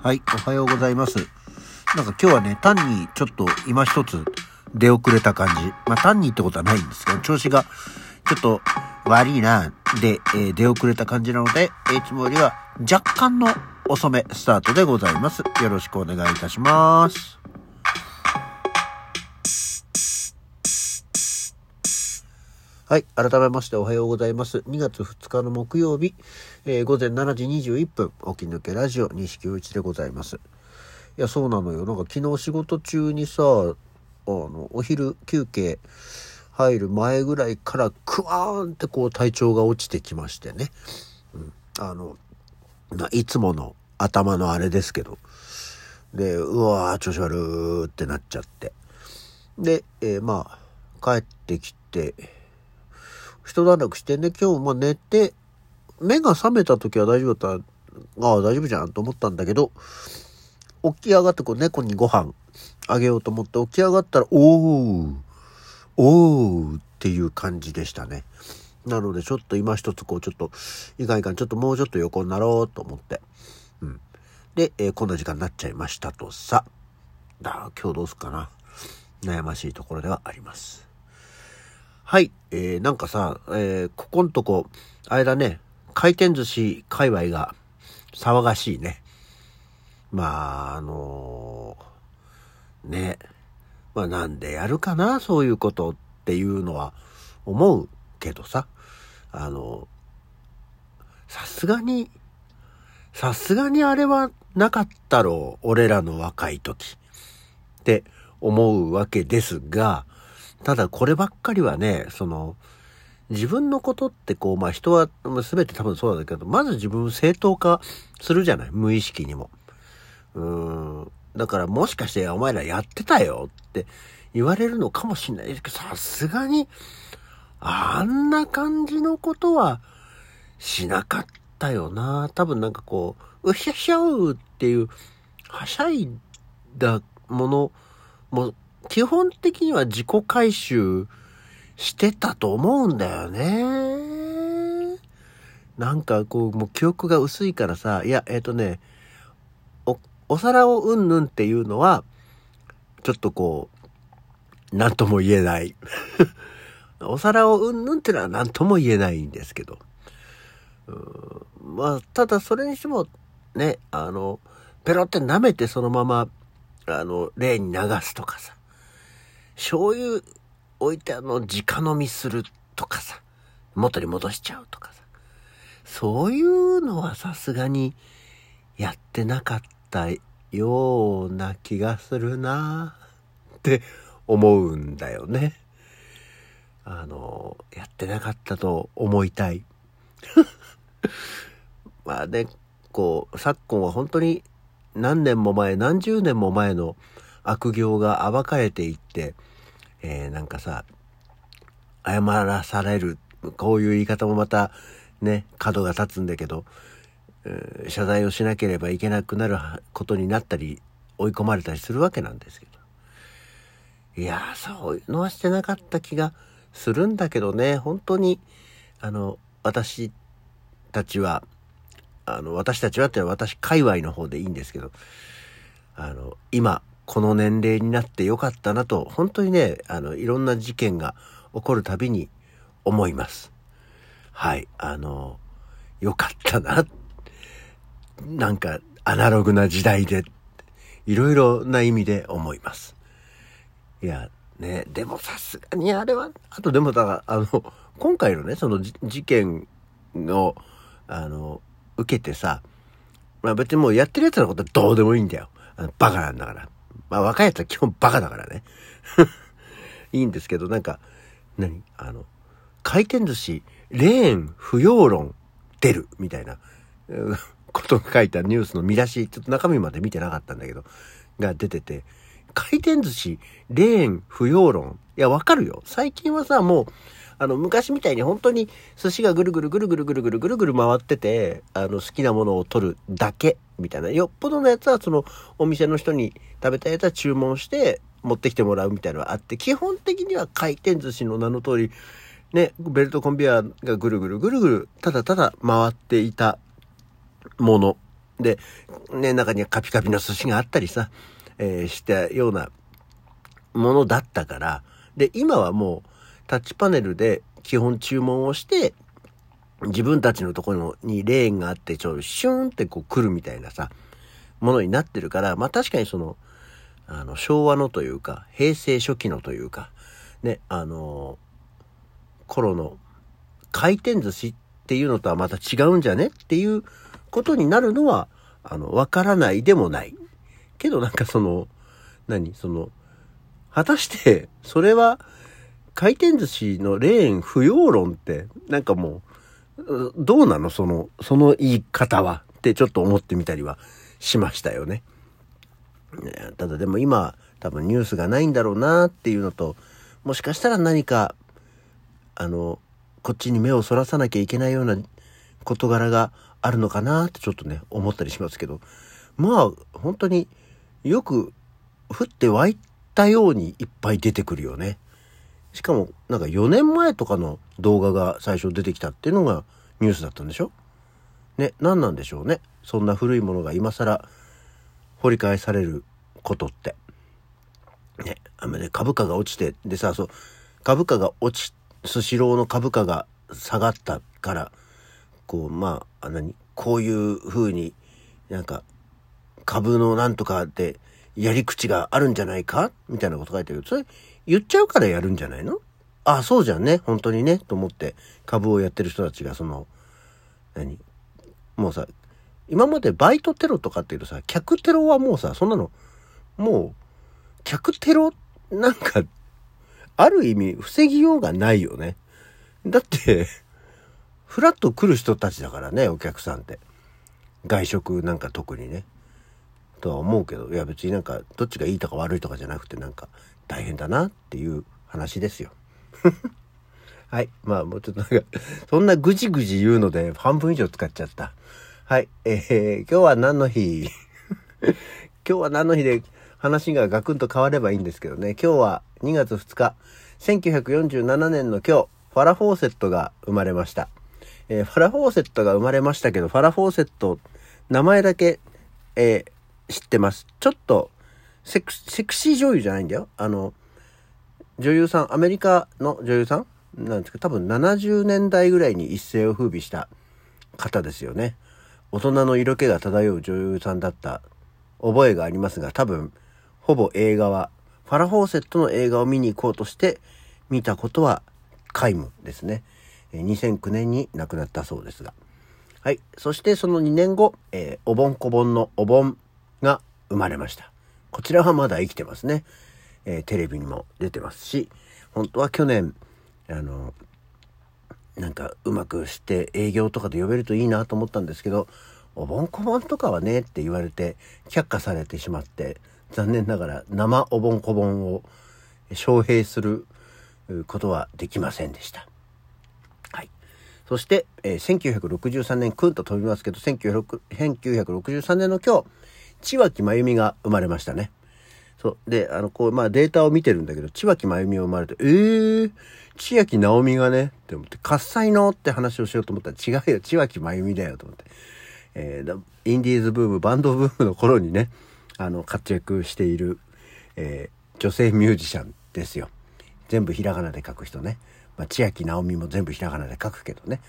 はい、おはようございます。なんか今日はね、単にちょっと今一つ出遅れた感じ。まあ単にってことはないんですけど、調子がちょっと悪いな、で、えー出遅れた感じなので、いつもよりは若干の遅めスタートでございます。よろしくお願いいたします。はい。改めましておはようございます。2月2日の木曜日、えー午前7時21分、起き抜けラジオ、西木内でございます。いや、そうなのよ。なんか昨日仕事中にさ、あの、お昼休憩入る前ぐらいから、クワーンってこう体調が落ちてきましてね。うん。あの、いつもの頭のあれですけど。で、うわー、調子悪ーってなっちゃって。で、えーまあ、帰ってきて、一段落してね、今日も寝て、目が覚めた時は大丈夫だった、ああ、大丈夫じゃんと思ったんだけど、起き上がってこう猫にご飯あげようと思って起き上がったら、おー、おーっていう感じでしたね。なのでちょっと今一つこうちょっと、いかんいかん、ちょっともうちょっと横になろうと思って。うん。で、えーこんな時間になっちゃいましたとさ。だ今日どうすっかな。悩ましいところではあります。はい。えー、なんかさ、えー、ここんとこ、あれだね、回転寿司界隈が騒がしいね。まあ、あのーね。まあなんでやるかな、そういうことっていうのは思うけどさ。あのさすがに、さすがにあれはなかったろう、俺らの若い時。って思うわけですが、ただこればっかりはね、その、自分のことってこう、まあ人は全て多分そうだけど、まず自分を正当化するじゃない無意識にも。うーん。だからもしかしてお前らやってたよって言われるのかもしれないですけど、さすがに、あんな感じのことはしなかったよな。多分なんかこう、うひゃひゃうっていう、はしゃいだものも、基本的には自己回収してたと思うんだよね。なんかこう、もう記憶が薄いからさ、いや、えっ、とね、お、お皿をうんぬんっていうのは、ちょっとこう、なんとも言えない。お皿をうんぬんってのはなんとも言えないんですけど。うんまあ、ただそれにしても、ね、あの、ペロって舐めてそのまま、あの、例に流すとかさ。醤油置いてあの、直飲みするとかさ。元に戻しちゃうとかさ。そういうのはさすがにやってなかったような気がするなって思うんだよね。あの、やってなかったと思いたい。まあね、こう、昨今は本当に何年も前、何十年も前の悪行が暴かれていって、えーなんかさ、謝らされる、こういう言い方もまたね、角が立つんだけど、えー謝罪をしなければいけなくなることになったり、追い込まれたりするわけなんですけど。いや、そういうのはしてなかった気がするんだけどね、本当に、あの、私たちは、あの、私たちはって私、界隈の方でいいんですけど、あの、今、この年齢になってよかったなと、本当にね、あの、いろんな事件が起こるたびに思います。はい、あの、よかったな。なんか、アナログな時代で、いろいろな意味で思います。いや、ね、でもさすがにあれは、あとでもだから、あの、今回のね、その事件を、あの、受けてさ、まあ別にもうやってる奴のことはどうでもいいんだよ。あのバカなんだから。まあ若い奴は基本バカだからね。いいんですけど、なんか、何？あの、回転寿司、レーン不要論出る、みたいな、ことが書いたニュースの見出し、ちょっと中身まで見てなかったんだけど、が出てて、回転寿司、レーン不要論。いや、わかるよ。最近はさ、もう、あの、昔みたいに本当に寿司がぐるぐるぐるぐるぐるぐるぐるぐる回ってて、あの、好きなものを取るだけ、みたいな。よっぽどのやつは、その、お店の人に食べたいやつは注文して、持ってきてもらうみたいなのがあって、基本的には回転寿司の名の通り、ね、ベルトコンベヤーがぐるぐるぐるぐる、ただただ回っていたもので、ね、中にはカピカピの寿司があったりさ、えー、したようなものだったから、で、今はもうタッチパネルで基本注文をして、自分たちのところにレーンがあって、ちょっとシューンってこう来るみたいなさ、ものになってるから、まあ確かにその、あの、昭和のというか、平成初期のというか、ね、あの、頃の回転寿司っていうのとはまた違うんじゃねっていうことになるのは、あの、わからないでもない。けどなんかその、何？その、果たして、それは、回転寿司のレーン不要論って、なんかもう、どうなのその、その言い方はってちょっと思ってみたりはしましたよね。ただでも今、多分ニュースがないんだろうなっていうのと、もしかしたら何か、あの、こっちに目をそらさなきゃいけないような事柄があるのかなってちょっとね、思ったりしますけど、まあ、本当によく降って湧いたようにいっぱい出てくるよね。しかも、なんか4年前とかの動画が最初出てきたっていうのがニュースだったんでしょ？ね、何なんでしょうね。そんな古いものが今更掘り返されることって。ね、あのね、株価が落ちて、でさ、そう、株価が落ち、スシローの株価が下がったから、こう、まあ、あ何？こういう風になんか、株のなんとかでやり口があるんじゃないか？みたいなこと書いてるけど、それ言っちゃうからやるんじゃないの？ああ、そうじゃんね。本当にね。と思って株をやってる人たちがその、何？もうさ、今までバイトテロとかっていうとさ、客テロはもうさ、そんなの、もう、客テロなんか、ある意味防ぎようがないよね。だってフラッと来る人たちだからね、お客さんって。外食なんか特にね。とは思うけど、いや別になんか、どっちがいいとか悪いとかじゃなくてなんか、大変だなっていう話ですよ。はい。まあもうちょっとなんか、そんなぐじぐじ言うので半分以上使っちゃった。はい。えー、今日は何の日？今日は何の日で話がガクンと変わればいいんですけどね。今日は2月2日、1947年の今日、ファラ・フォーセットが生まれました。えー、ファラ・フォーセットが生まれましたけど、ファラ・フォーセット、名前だけ、えー、知ってます。ちょっとセク、シー女優じゃないんだよ。あの、女優さん、アメリカの女優さん？なんですけど、多分70年代ぐらいに一世を風靡した方ですよね。大人の色気が漂う女優さんだった覚えがありますが、多分、ほぼ映画は、ファラ・フォーセットの映画を見に行こうとして見たことは皆無ですね。2009年に亡くなったそうですが。はい。そしてその2年後、えー、お盆こぼんのお盆が生まれました。こちらはまだ生きてますね。えー、テレビにも出てますし、本当は去年、あの、なんかうまくして営業とかで呼べるといいなと思ったんですけど、お盆こぼんとかはねって言われて却下されてしまって、残念ながら生お盆こぼんを招聘することはできませんでした。はい。そして、えー、1963年、くんと飛びますけど、1963年の今日、千脇真由美が生まれましたね。そう。で、あの、こう、まあデータを見てるんだけど、千脇真由美を生まれて、えー、千秋直美がね、って思って、喝采のって話をしようと思ったら、違うよ、千脇真由美だよ、と思って。えー、インディーズブーム、バンドブームの頃にね、あの、活躍している、えー、女性ミュージシャンですよ。全部ひらがなで書く人ね。まあ、千秋直美も全部ひらがなで書くけどね。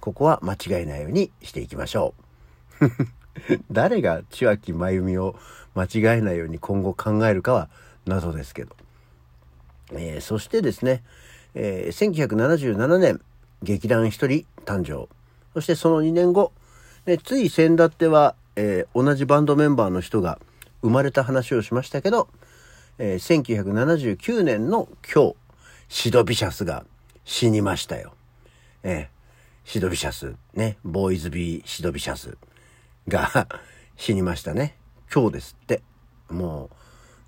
ここは間違えないようにしていきましょう。誰が千秋真由美を間違えないように今後考えるかは謎ですけど。えー、そしてですね、えー、1977年、劇団一人誕生。そしてその2年後、ね、つい先だっては、えー、同じバンドメンバーの人が生まれた話をしましたけど、えー、1979年の今日、シドビシャスが死にましたよ。えー、シドビシャス、ね、ボーイズビーシドビシャスが死にましたね。今日ですって。も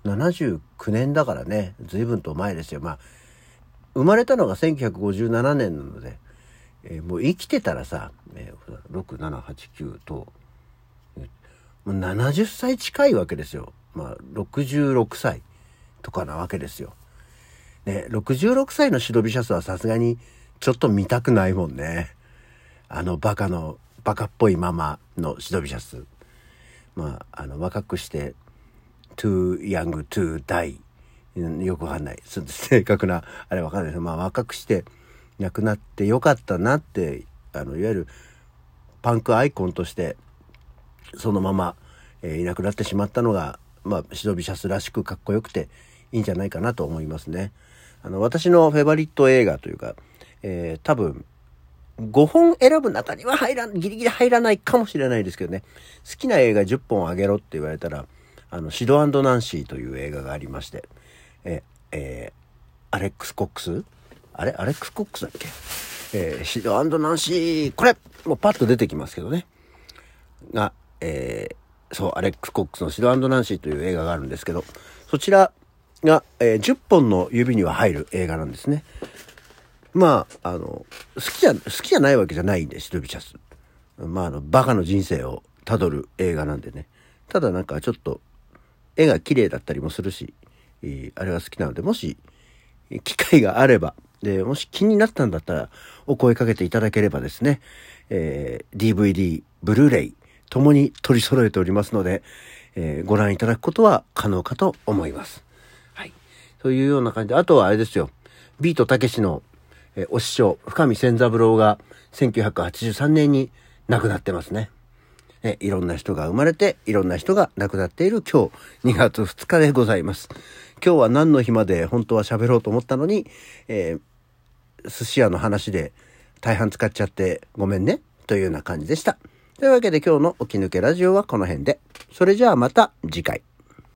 う、79年だからね、随分と前ですよ。まあ、生まれたのが1957年なので、えー、もう生きてたらさ、えー、6、7、8、9と、もう70歳近いわけですよ。まあ、66歳とかなわけですよ。ね、66歳のシドビシャスはさすがにちょっと見たくないもんね。あのバカの、バカっぽいままのシドビシャス。まあ、あの、若くして、too young to die よくわかんない。正確な、あれわかんないです。まあ若くして亡くなってよかったなって、あの、いわゆるパンクアイコンとして、そのまま、えー、いなくなってしまったのが、まあ、シドビシャスらしくかっこよくていいんじゃないかなと思いますね。あの、私のフェバリット映画というか、えー、多分、5本選ぶ中には入らん、ギリギリ入らないかもしれないですけどね。好きな映画10本あげろって言われたら、あの、シドナンシーという映画がありまして、え、えー、アレックス・コックス？あれ？アレックス・コックスだっけ？えー、シドナンシー、これもうパッと出てきますけどね。が、えー、そう、アレックス・コックスのシドナンシーという映画があるんですけど、そちらが、えー、10本の指には入る映画なんですね。まあ、あの、好きじゃ、好きじゃないわけじゃないんで、シドビシャス。まあ、あの、バカの人生をたどる映画なんでね。ただなんかちょっと、絵が綺麗だったりもするし、えー、あれが好きなので、もし、機会があれば、で、もし気になったんだったら、お声かけていただければですね、えー、DVD、ブルーレイ、ともに取り揃えておりますので、えー、ご覧いただくことは可能かと思います。はい。というような感じで、あとはあれですよ、ビートたけしの、えー、お師匠、深見千三郎が1983年に亡くなってますね。えいろんな人が生まれて、いろんな人が亡くなっている今日、2月2日でございます。今日は何の日まで本当は喋ろうと思ったのに、えー、寿司屋の話で大半使っちゃってごめんね、というような感じでした。というわけで今日の起き抜けラジオはこの辺で。それじゃあまた次回。